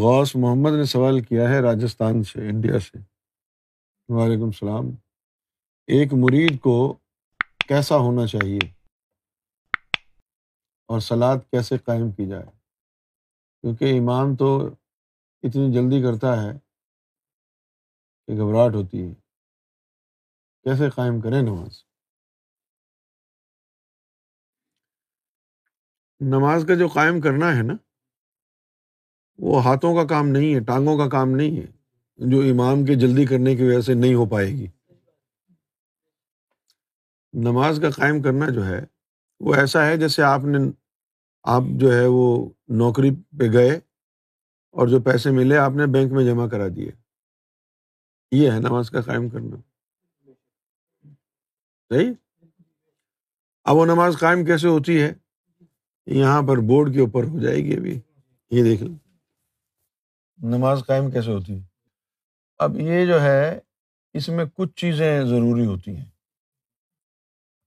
غوث محمد نے سوال کیا ہے راجستھان سے، انڈیا سے۔ وعلیکم السلام۔ ایک مرید کو کیسا ہونا چاہیے؟ اور سلاد کیسے قائم کی جائے؟ کیونکہ امام تو اتنی جلدی کرتا ہے کہ گھبراہٹ ہوتی ہے۔ کیسے قائم کریں نماز؟ نماز کا جو قائم کرنا ہے نا وہ ہاتھوں کا کام نہیں ہے، ٹانگوں کا کام نہیں ہے، جو امام کے جلدی کرنے کی وجہ سے نہیں ہو پائے گی۔ نماز کا قائم کرنا جو ہے، وہ ایسا ہے جیسے آپ نے، آپ جو ہے وہ نوکری پہ گئے اور جو پیسے ملے آپ نے بینک میں جمع کرا دیے۔ یہ ہے نماز کا قائم کرنا۔ صحیح؟ اب وہ نماز قائم کیسے ہوتی ہے؟ یہاں پر بورڈ کے اوپر ہو جائے گی ابھی۔ یہ دیکھ لو۔ نماز قائم کیسے ہوتی ہے اب یہ جو ہے، اس میں کچھ چیزیں ضروری ہوتی ہیں۔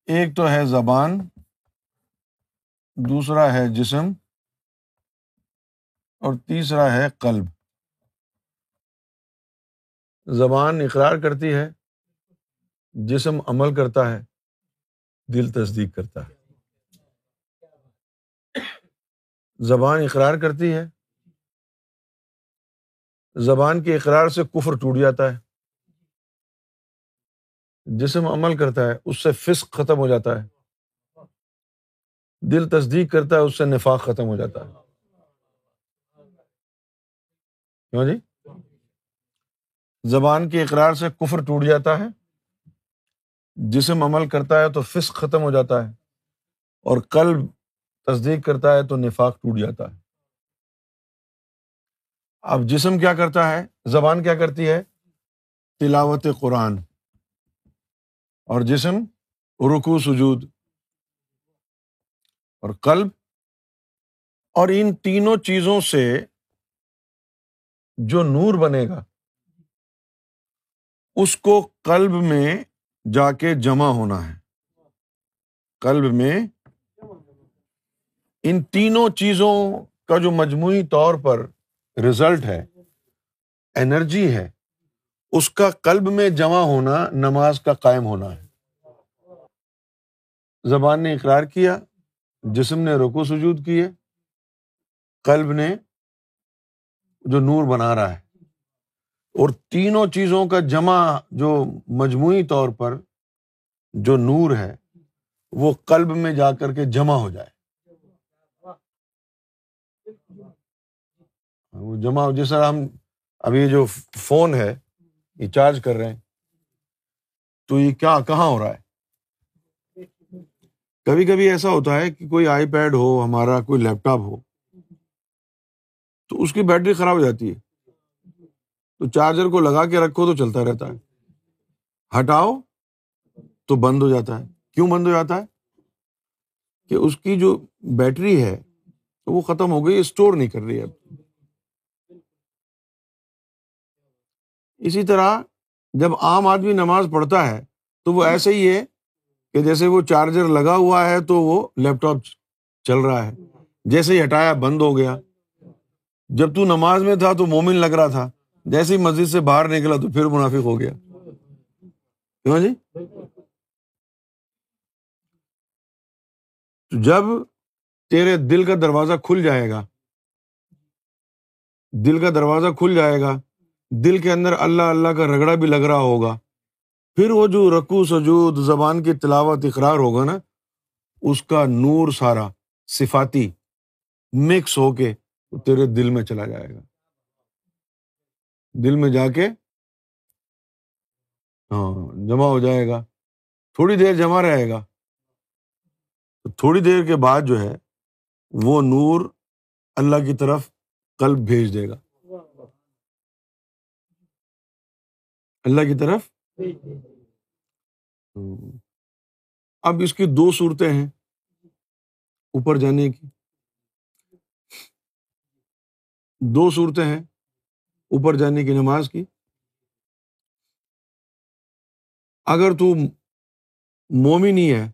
ایک تو ہے زبان، دوسرا ہے جسم، اور تیسرا ہے قلب۔ زبان اقرار کرتی ہے، جسم عمل کرتا ہے، دل تصدیق کرتا ہے۔ زبان اقرار کرتی ہے زبان کے اقرار سے کفر ٹوٹ جاتا ہے۔ جسم عمل کرتا ہے، اس سے فسق ختم ہو جاتا ہے۔ دل تصدیق کرتا ہے، اس سے نفاق ختم ہو جاتا ہے۔ کیوں جی؟ زبان کے اقرار سے کفر ٹوٹ جاتا ہے۔ جسم عمل کرتا ہے تو فسق ختم ہو جاتا ہے۔ اور قلب تصدیق کرتا ہے تو نفاق ٹوٹ جاتا ہے۔ اب جسم کیا کرتا ہے؟ زبان کیا کرتی ہے؟ تلاوت قرآن۔ اور جسم رکو سجود۔ اور قلب۔ اور ان تینوں چیزوں سے جو نور بنے گا، اس کو قلب میں جا کے جمع ہونا ہے۔ قلب میں ان تینوں چیزوں کا جو مجموعی طور پر رزلٹ ہے انرجی ہے، اس کا قلب میں جمع ہونا نماز کا قائم ہونا ہے۔ زبان نے اقرار کیا، جسم نے رکو سجود کیے، قلب نے جو نور بنا رہا ہے۔ اور تینوں چیزوں کا جمع جو مجموعی طور پر جو نور ہے، وہ قلب میں جا کر کے جمع ہو جائے۔ وہ جمع جس طرح ہم ابھی جو فون ہے، یہ چارج کر رہے ہیں، تو یہ کیا کہاں ہو رہا ہے؟ کبھی کبھی ایسا ہوتا ہے کہ کوئی آئی پیڈ ہو، ہمارا کوئی لیپ ٹاپ ہو، تو اس کی بیٹری خراب ہو جاتی ہے۔ تو چارجر کو لگا کے رکھو تو چلتا رہتا ہے۔ ہٹاؤ تو بند ہو جاتا ہے۔ کیوں بند ہو جاتا ہے؟ کہ اس کی جو بیٹری ہے، وہ ختم ہو گئی اسٹور نہیں کر رہی اب۔ اسی طرح جب عام آدمی نماز پڑھتا ہے تو وہ ایسے ہی ہے کہ جیسے وہ چارجر لگا ہوا ہے تو وہ لیپ ٹاپ چل رہا ہے۔ جیسے ہی ہٹایا بند ہو گیا۔ جب تو نماز میں تھا تو مومن لگ رہا تھا۔ جیسے ہی مسجد سے باہر نکلا تو پھر منافق ہو گیا۔ کیوں جی؟ جب تیرے دل کا دروازہ کھل جائے گا۔ دل کا دروازہ کھل جائے گا۔ دل کے اندر اللہ اللہ کا رگڑا بھی لگ رہا ہوگا۔ پھر وہ جو رقو سجود، زبان کی تلاوت، اقرار ہوگا نا، اس کا نور سارا صفاتی مکس ہو کے تیرے دل میں چلا جائے گا۔ دل میں جا کے ہاں جمع ہو جائے گا۔ تھوڑی دیر جمع رہے گا۔ تھوڑی دیر کے بعد جو ہے، وہ نور اللہ کی طرف قلب بھیج دے گا۔ اللہ کی طرف؟ اب اس کی دو صورتیں ہیں اوپر جانے کی۔ دو صورتیں ہیں اوپر جانے کی نماز کی۔ اگر تو مومنی ہے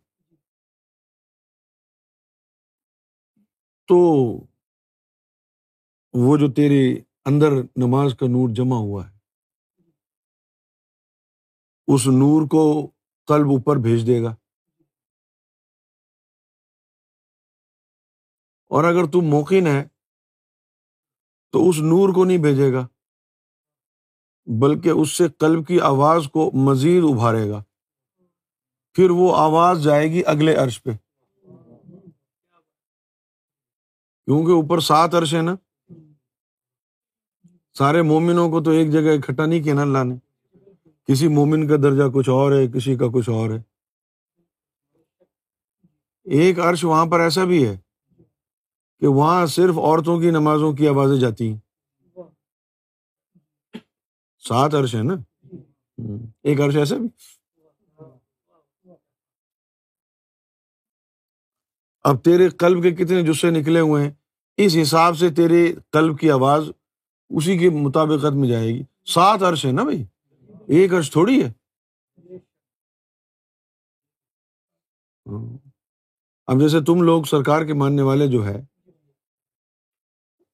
تو وہ جو تیری اندر نماز کا نور جمع ہوا ہے۔ اس نور کو قلب اوپر بھیج دے گا۔ اور اگر تم موقن ہے، تو اس نور کو نہیں بھیجے گا، بلکہ اس سے قلب کی آواز کو مزید ابھارے گا۔ پھر وہ آواز جائے گی اگلے عرش پہ۔ کیونکہ اوپر سات عرش ہے نا۔ سارے مومنوں کو تو ایک جگہ اکٹھا نہیں کیا نا اللہ نے۔ کسی مومن کا درجہ کچھ اور ہے، کسی کا کچھ اور ہے۔ ایک عرش وہاں پر ایسا بھی ہے کہ وہاں صرف عورتوں کی نمازوں کی آوازیں جاتی ہیں۔ سات عرش ہے نا؟ ایک عرش ایسا بھی۔ اب تیرے قلب کے کتنے جسے نکلے ہوئے ہیں، اس حساب سے تیرے قلب کی آواز اسی کے مطابقت میں جائے گی۔ سات عرش ہے نا بھائی؟ ایک عرش تھوڑی ہے۔ اب جیسے تم لوگ سرکار کے ماننے والے جو ہے،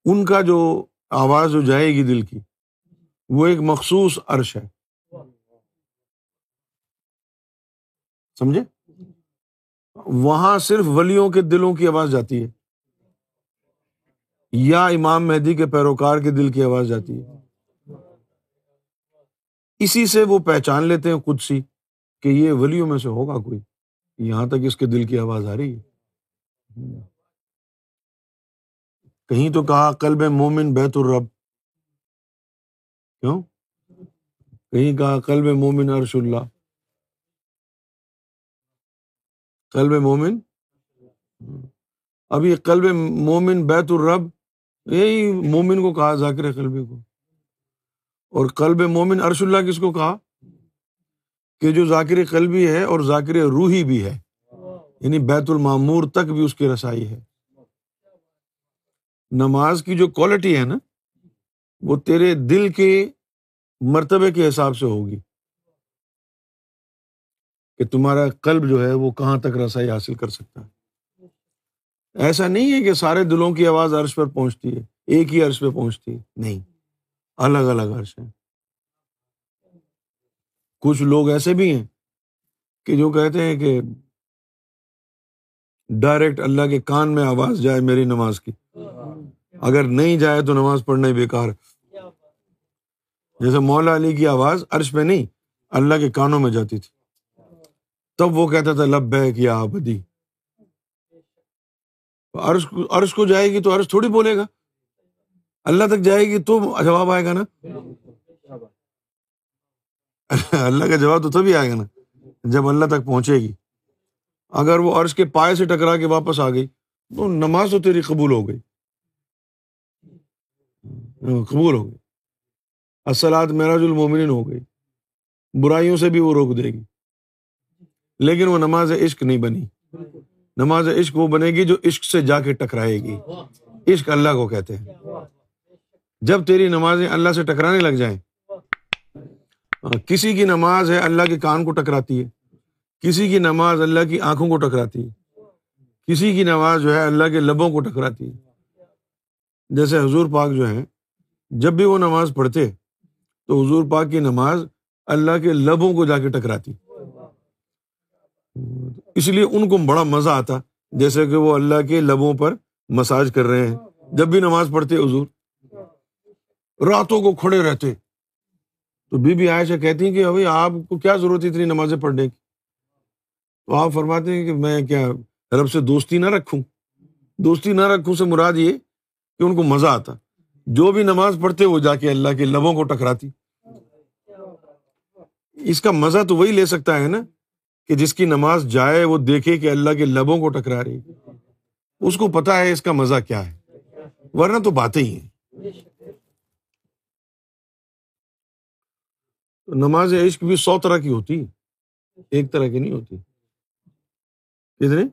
ان کا جو آواز جو جائے گی دل کی، وہ ایک مخصوص عرش ہے۔ سمجھے؟ وہاں صرف ولیوں کے دلوں کی آواز جاتی ہے، یا امام مہدی کے پیروکار کے دل کی آواز جاتی ہے۔ اسی سے وہ پہچان لیتے ہیں خود سی کہ یہ ولیوں میں سے ہوگا کوئی۔ یہاں تک اس کے دل کی آواز آ رہی ہے۔ کہیں تو کہا کلب مومن بیت الرب۔ کیوں؟ کہیں کہا کلب مومن ارش اللہ۔ کلب مومن؟ اب یہ کلب مومن بیت الرب، یہی مومن کو کہا، ذاکر قلبی کو۔ اور کلب مومن ارش اللہ کس کو کہا؟ کہ جو ذاکر قلبی ہے اور ذاکر روحی بھی ہے یعنی بیت المامور تک بھی اس کی رسائی ہے۔ نماز کی جو کوالٹی ہے نا، وہ تیرے دل کے مرتبے کے حساب سے ہوگی۔ کہ تمہارا قلب جو ہے وہ کہاں تک رسائی حاصل کر سکتا ہے۔ ایسا نہیں ہے کہ سارے دلوں کی آواز عرش پر پہنچتی ہے، ایک ہی عرش پہ پہنچتی ہے، نہیں۔ الگ الگ عرش ہے کچھ لوگ ایسے بھی ہیں کہ جو کہتے ہیں کہ ڈائریکٹ اللہ کے کان میں آواز جائے میری نماز کی۔ اگر نہیں جائے تو نماز پڑھنا ہی بیکار۔ جیسے مولا علی کی آواز عرش پہ نہیں، اللہ کے کانوں میں جاتی تھی۔ تب وہ کہتا تھا لب بیک یا آبدی عرش کو جائے گی تو عرش تھوڑی بولے گا۔ اللہ تک جائے گی تو جواب آئے گا نا؟ اللہ کا جواب تو تبھی آئے گا نا، جب اللہ تک پہنچے گی۔ اگر وہ عرش کے پائے سے ٹکرا کے واپس آ گئی، تو نماز تو تیری قبول ہو گئی۔ قبول ہو گئی۔ اصلاحات معراج المومن ہو گئی۔ برائیوں سے بھی وہ روک دے گی۔ لیکن وہ نماز عشق نہیں بنی۔ نماز عشق وہ بنے گی جو عشق سے جا کے ٹکرائے گی۔ عشق اللہ کو کہتے ہیں۔ جب تیری نمازیں اللہ سے ٹکرانے لگ جائیں ہاں، کسی کی نماز ہے اللہ کے کان کو ٹکراتی ہے، کسی کی نماز اللہ کی آنکھوں کو ٹکراتی ہے، کسی کی نماز جو ہے اللہ کے لبوں کو ٹکراتی ہے۔ جیسے حضور پاک جو ہے جب بھی وہ نماز پڑھتے، تو حضور پاک کی نماز اللہ کے لبوں کو جا کے ٹکراتی۔ اس لیے ان کو بڑا مزہ آتا، جیسے کہ وہ اللہ کے لبوں پر مساج کر رہے ہیں۔ جب بھی نماز پڑھتے حضور راتوں کو کھڑے رہتے۔ تو بی بی عائشہ کہتی ہیں کہ ابھی آپ کو کیا ضرورت ہے اتنی نمازیں پڑھنے کی؟ تو آپ فرماتے ہیں کہ میں کیا رب سے دوستی نہ رکھوں؟ دوستی نہ رکھوں سے مراد یہ کہ ان کو مزہ آتا۔ جو بھی نماز پڑھتے وہ جا کے اللہ کے لبوں کو ٹکراتی۔ اس کا مزہ تو وہی لے سکتا ہے نا کہ جس کی نماز جائے وہ دیکھے کہ اللہ کے لبوں کو ٹکرا رہی اس کو پتا ہے اس کا مزہ کیا ہے۔ ورنہ تو باتیں ہی ہیں۔ نماز عشق بھی سو طرح کی ہوتی ایک طرح کی نہیں ہوتی۔ کتنی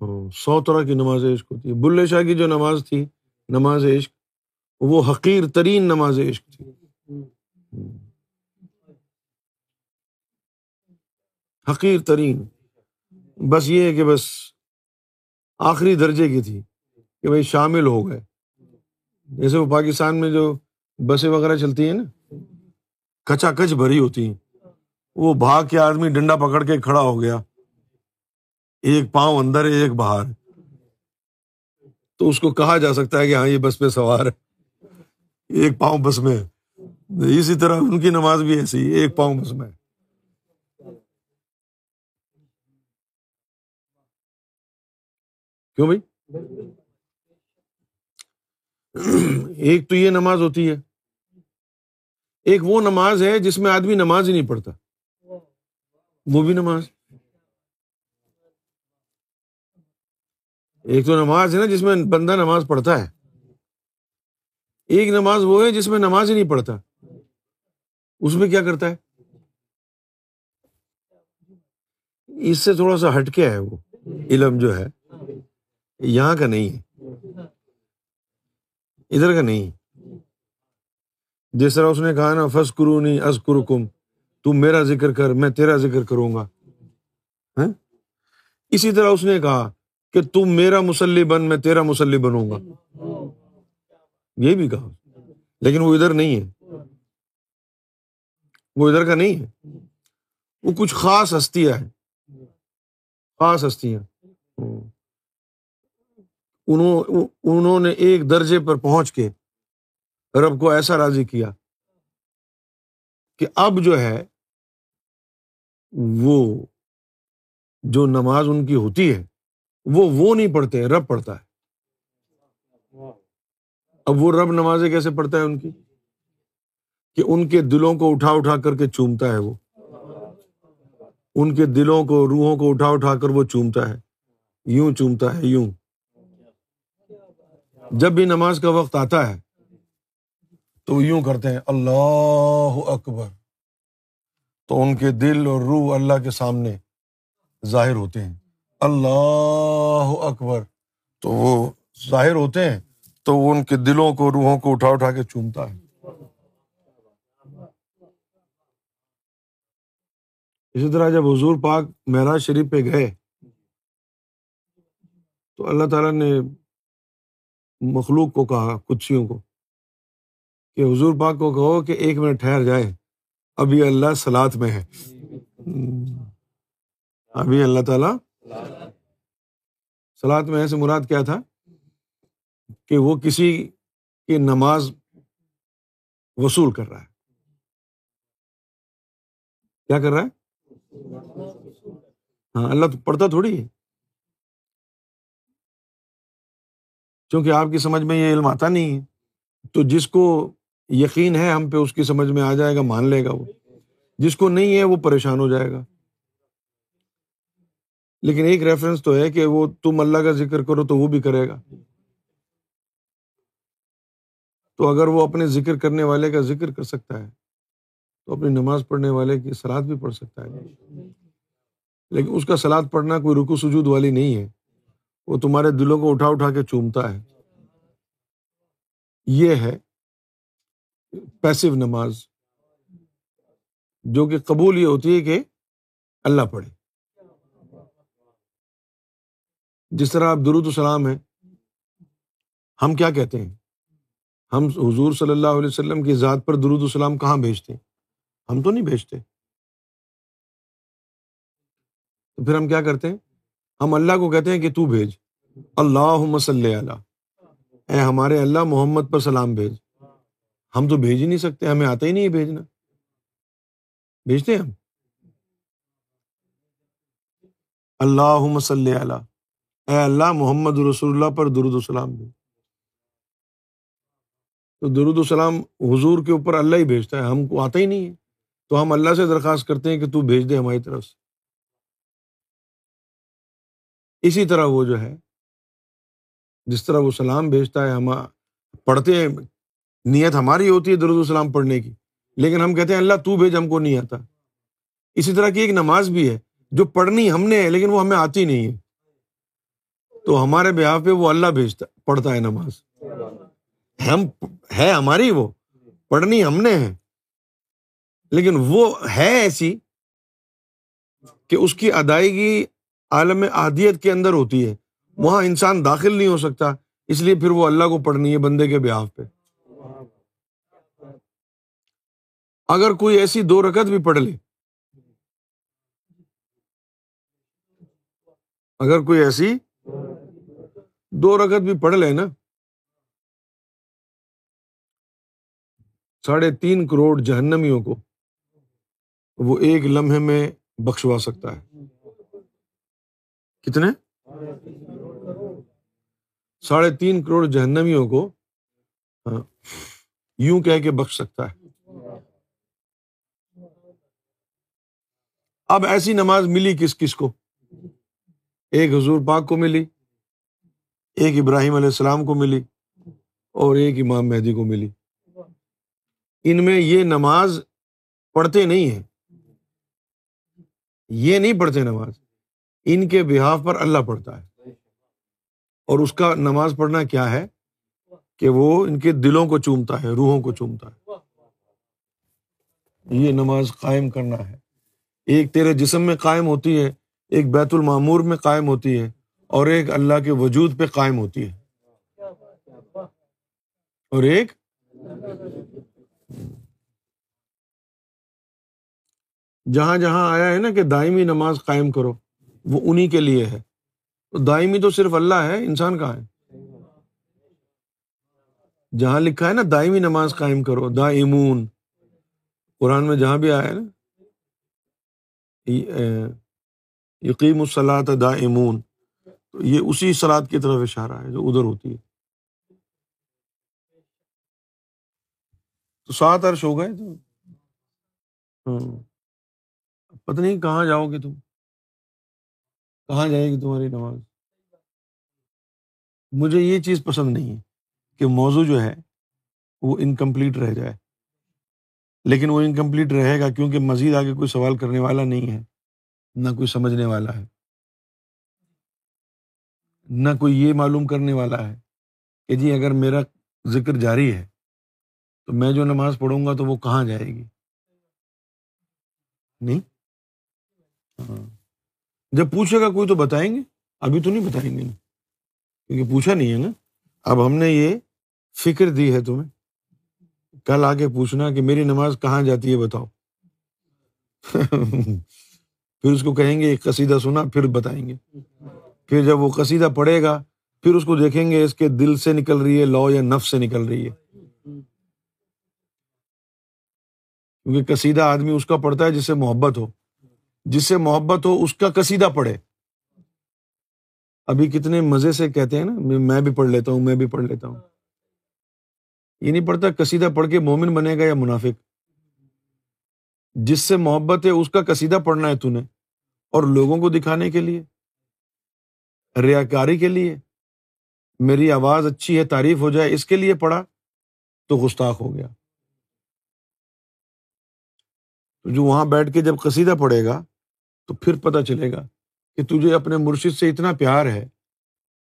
ہاں، سو طرح کی نماز عشق ہوتی ہے بلے شاہ کی جو نماز تھی نماز عشق وہ حقیر ترین نماز عشق تھی۔ حقیر ترین۔ بس یہ ہے کہ بس آخری درجے کی تھی کہ بھائی شامل ہو گئے۔ جیسے وہ پاکستان میں جو بسیں وغیرہ چلتی ہیں نا۔ کچا کچ بھری ہوتی ہیں۔ وہ بھاگ کے آدمی ڈنڈا پکڑ کے کھڑا ہو گیا۔ ایک پاؤں اندر ہے، ایک باہر۔ تو اس کو کہا جا سکتا ہے کہ ہاں یہ بس پہ سوار ہے۔ ایک پاؤں بس میں۔ اسی طرح ان کی نماز بھی ایسی، ایک پاؤں بس میں۔ کیوں بھائی؟ ایک تو یہ نماز ہوتی ہے۔ ایک وہ نماز ہے جس میں آدمی نماز ہی نہیں پڑھتا۔ وہ بھی نماز۔ ایک تو نماز ہے نا جس میں بندہ نماز پڑھتا ہے۔ ایک نماز وہ ہے جس میں نماز ہی نہیں پڑھتا۔ اس میں کیا کرتا ہے؟ اس سے تھوڑا سا ہٹ کے ہے وہ۔ علم جو ہے، یہاں کا نہیں ہے۔ ادھر کا نہیں۔ جس طرح اس نے کہا نا فس کرو نہیں از کرکم تم میرا ذکر کر، میں تیرا ذکر کروں گا۔ ہاں؟ اسی طرح اس نے کہا کہ تم میرا مسلی بن، میں تیرا مسلی بنوں گا۔ یہ بھی کہا۔ لیکن وہ ادھر نہیں ہے۔ وہ ادھر کا نہیں ہے۔ وہ کچھ خاص ہستیاں ہیں۔ خاص ہستیاں۔ انہوں نے ایک درجے پر پہنچ کے رب کو ایسا راضی کیا کہ اب جو ہے وہ جو نماز ان کی ہوتی ہے، وہ وہ نہیں پڑھتے، رب پڑھتا ہے۔ اب وہ رب نمازیں کیسے پڑھتا ہے ان کی؟ کہ ان کے دلوں کو اٹھا اٹھا کر کے چومتا ہے وہ۔ ان کے دلوں کو، روحوں کو اٹھا اٹھا کر وہ چومتا ہے۔ یوں چومتا ہے، یوں۔ جب بھی نماز کا وقت آتا ہے تو یوں کرتے ہیں، اللہ اکبر. تو ان کے دل اور روح اللہ کے سامنے ظاہر ہوتے ہیں۔ اللہ اکبر. تو وہ ظاہر ہوتے ہیں، تو وہ ان کے دلوں کو، روحوں کو اٹھا اٹھا کے چومتا ہے۔ اسی طرح جب حضور پاک معراج شریف پہ گئے، تو اللہ تعالیٰ نے مخلوق کو کہا کچھیوں کو کہ حضور پاک کو کہو کہ ایک منٹ ٹھہر جائے۔ ابھی اللہ سلاد میں ہے۔ ابھی اللہ تعالیٰ سلاد میں ایسے مراد کیا تھا؟ کہ وہ کسی کی نماز وصول کر رہا ہے۔ کیا کر رہا ہے؟ ہاں اللہ تو پڑھتا تھوڑی ہے۔ کیونکہ آپ کی سمجھ میں یہ علم آتا نہیں ہے۔ تو جس کو یقین ہے ہم پہ اس کی سمجھ میں آ جائے گا، مان لے گا وہ۔ جس کو نہیں ہے وہ پریشان ہو جائے گا۔ لیکن ایک ریفرنس تو ہے کہ وہ تم اللہ کا ذکر کرو تو وہ بھی کرے گا۔ تو اگر وہ اپنے ذکر کرنے والے کا ذکر کر سکتا ہے، تو اپنی نماز پڑھنے والے کی سلاد بھی پڑھ سکتا ہے۔ لیکن اس کا سلاد پڑھنا کوئی رکو سجود والی نہیں ہے۔ وہ تمہارے دلوں کو اٹھا اٹھا کے چومتا ہے۔ یہ ہے پیسو نماز جو کہ قبول یہ ہوتی ہے کہ اللہ پڑھے۔ جس طرح آپ درود السلام ہیں، ہم کیا کہتے ہیں؟ ہم حضور صلی اللہ علیہ وسلم کی ذات پر درود السلام کہاں بھیجتے ہیں؟ ہم تو نہیں بھیجتے۔ تو پھر ہم کیا کرتے ہیں؟ ہم اللہ کو کہتے ہیں کہ تو بھیج۔ اللہ مسلح اللہ۔ اے ہمارے اللہ محمد پر سلام بھیج۔ ہم تو بھیج ہی نہیں سکتے، ہمیں آتا ہی نہیں ہے بھیجنا۔ بھیجتے ہم؟ اللہ مسلح اللہ اے اللہ، محمد رسول اللہ پر درود السلام بھیج تو درود السلام حضور کے اوپر اللہ ہی بھیجتا ہے، ہم کو آتا ہی نہیں ہے۔ تو ہم اللہ سے درخواست کرتے ہیں کہ تو بھیج دے ہماری طرف سے۔ اسی طرح وہ جو ہے، جس طرح وہ سلام بھیجتا ہے، ہم پڑھتے ہیں نیت ہماری ہوتی ہے درود السلام پڑھنے کی۔ لیکن ہم کہتے ہیں، اللہ تو بھیج ہم کو نہیں آتا اسی طرح کی ایک نماز بھی ہے، جو پڑھنی ہم نے ہے لیکن وہ ہمیں آتی نہیں ہے۔ تو ہمارے بیاہ پہ وہ اللہ بھیجتا، پڑھتا ہے نماز۔ ہم، ہے ہماری وہ، پڑھنی ہم نے ہے۔ لیکن وہ ہے ایسی کہ اس کی ادائیگی عالم عادیت کے اندر ہوتی ہے۔ وہاں انسان داخل نہیں ہو سکتا، اس لیے پھر وہ اللہ کو پڑھنی ہے بندے کے بیاہ پہ۔ اگر کوئی ایسی دو رکعت بھی پڑھ لے، اگر کوئی ایسی دو رکعت بھی پڑھ لے نا، ساڑھے تین کروڑ جہنمیوں کو وہ ایک لمحے میں بخشوا سکتا ہے۔ کتنے؟ ساڑھے تین کروڑ جہنمیوں کو ہاں، یوں کہہ کے بخش سکتا ہے۔ اب ایسی نماز ملی کس کس کو؟ ایک حضور پاک کو ملی، ایک ابراہیم علیہ السلام کو ملی اور ایک امام مہدی کو ملی۔ ان میں یہ نماز پڑھتے نہیں ہیں۔ یہ نہیں پڑھتے نماز۔ ان کے بحاف پر اللہ پڑھتا ہے۔ اور اس کا نماز پڑھنا کیا ہے؟ کہ وہ ان کے دلوں کو چومتا ہے، روحوں کو چومتا ہے۔ یہ نماز قائم کرنا ہے۔ ایک تیرے جسم میں قائم ہوتی ہے، ایک بیت المعمور میں قائم ہوتی ہے اور ایک اللہ کے وجود پہ قائم ہوتی ہے۔ اور ایک جہاں جہاں آیا ہے نا کہ دائمی نماز قائم کرو، وہ انہیں کے لیے ہے۔ تو دائمی تو صرف اللہ ہے، انسان کہاں ہے؟ جہاں لکھا ہے نا دائمی نماز قائم کرو دا امون قرآن میں جہاں بھی آیا ہے نا یقیم الصلاۃ دا امون تو یہ اسی سلاد کی طرف اشارہ ہے جو ادھر ہوتی ہے۔ تو سات عرش ہو گئے تو۔ ہاں۔ پتہ نہیں کہاں جاؤ گے تم؟ کہاں جائے گی تمہاری نماز؟ مجھے یہ چیز پسند نہیں ہے کہ موضوع جو ہے وہ انکمپلیٹ رہ جائے۔ لیکن وہ انکمپلیٹ رہے گا کیونکہ مزید آگے کوئی سوال کرنے والا نہیں ہے، نہ کوئی سمجھنے والا ہے۔ نہ کوئی یہ معلوم کرنے والا ہے کہ جی اگر میرا ذکر جاری ہے تو میں جو نماز پڑھوں گا تو وہ کہاں جائے گی؟ نہیں۔ ہاں۔ جب پوچھے گا کوئی تو بتائیں گے۔ ابھی تو نہیں بتائیں گے۔ کیونکہ پوچھا نہیں ہے نا۔ اب ہم نے یہ فکر دی ہے تمہیں۔ کل آ کے پوچھنا کہ میری نماز کہاں جاتی ہے بتاؤ۔ پھر اس کو کہیں گے، ایک قصیدہ سنا، پھر بتائیں گے۔ پھر جب وہ قصیدہ پڑھے گا، پھر اس کو دیکھیں گے، اس کے دل سے نکل رہی ہے، لو یا نف سے نکل رہی ہے۔ کیونکہ قصیدہ آدمی اس کا پڑھتا ہے جس سے محبت ہو۔ جس سے محبت ہو، اس کا کسیدہ پڑھے۔ ابھی کتنے مزے سے کہتے ہیں نا، میں بھی پڑھ لیتا ہوں، میں بھی پڑھ لیتا ہوں۔ یہ نہیں پڑھتا کسیدہ پڑھ کے مومن بنے گا یا منافق؟ جس سے محبت ہے، اس کا کسیدہ پڑھنا ہے نے۔ اور لوگوں کو دکھانے کے لیے ریا کاری کے لیے۔ میری آواز اچھی ہے، تعریف ہو جائے، اس کے لیے پڑھا تو گستاخ ہو گیا۔ تو جو وہاں بیٹھ کے جب قصیدہ پڑھے گا تو پھر پتہ چلے گا کہ تجھے اپنے مرشد سے اتنا پیار ہے۔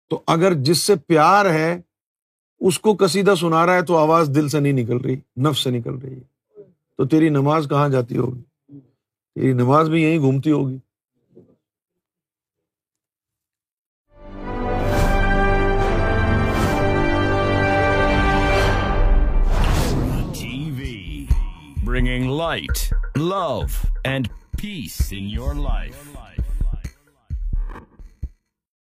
تو اگر جس سے پیار ہے اس کو کسیدہ سنا رہا ہے تو آواز دل سے نہیں نکل رہی نف سے نکل رہی ہے۔ تو تیری نماز کہاں جاتی ہوگی؟ تیری نماز بھی یہیں گھومتی ہوگی۔ Bringing light love and peace in your life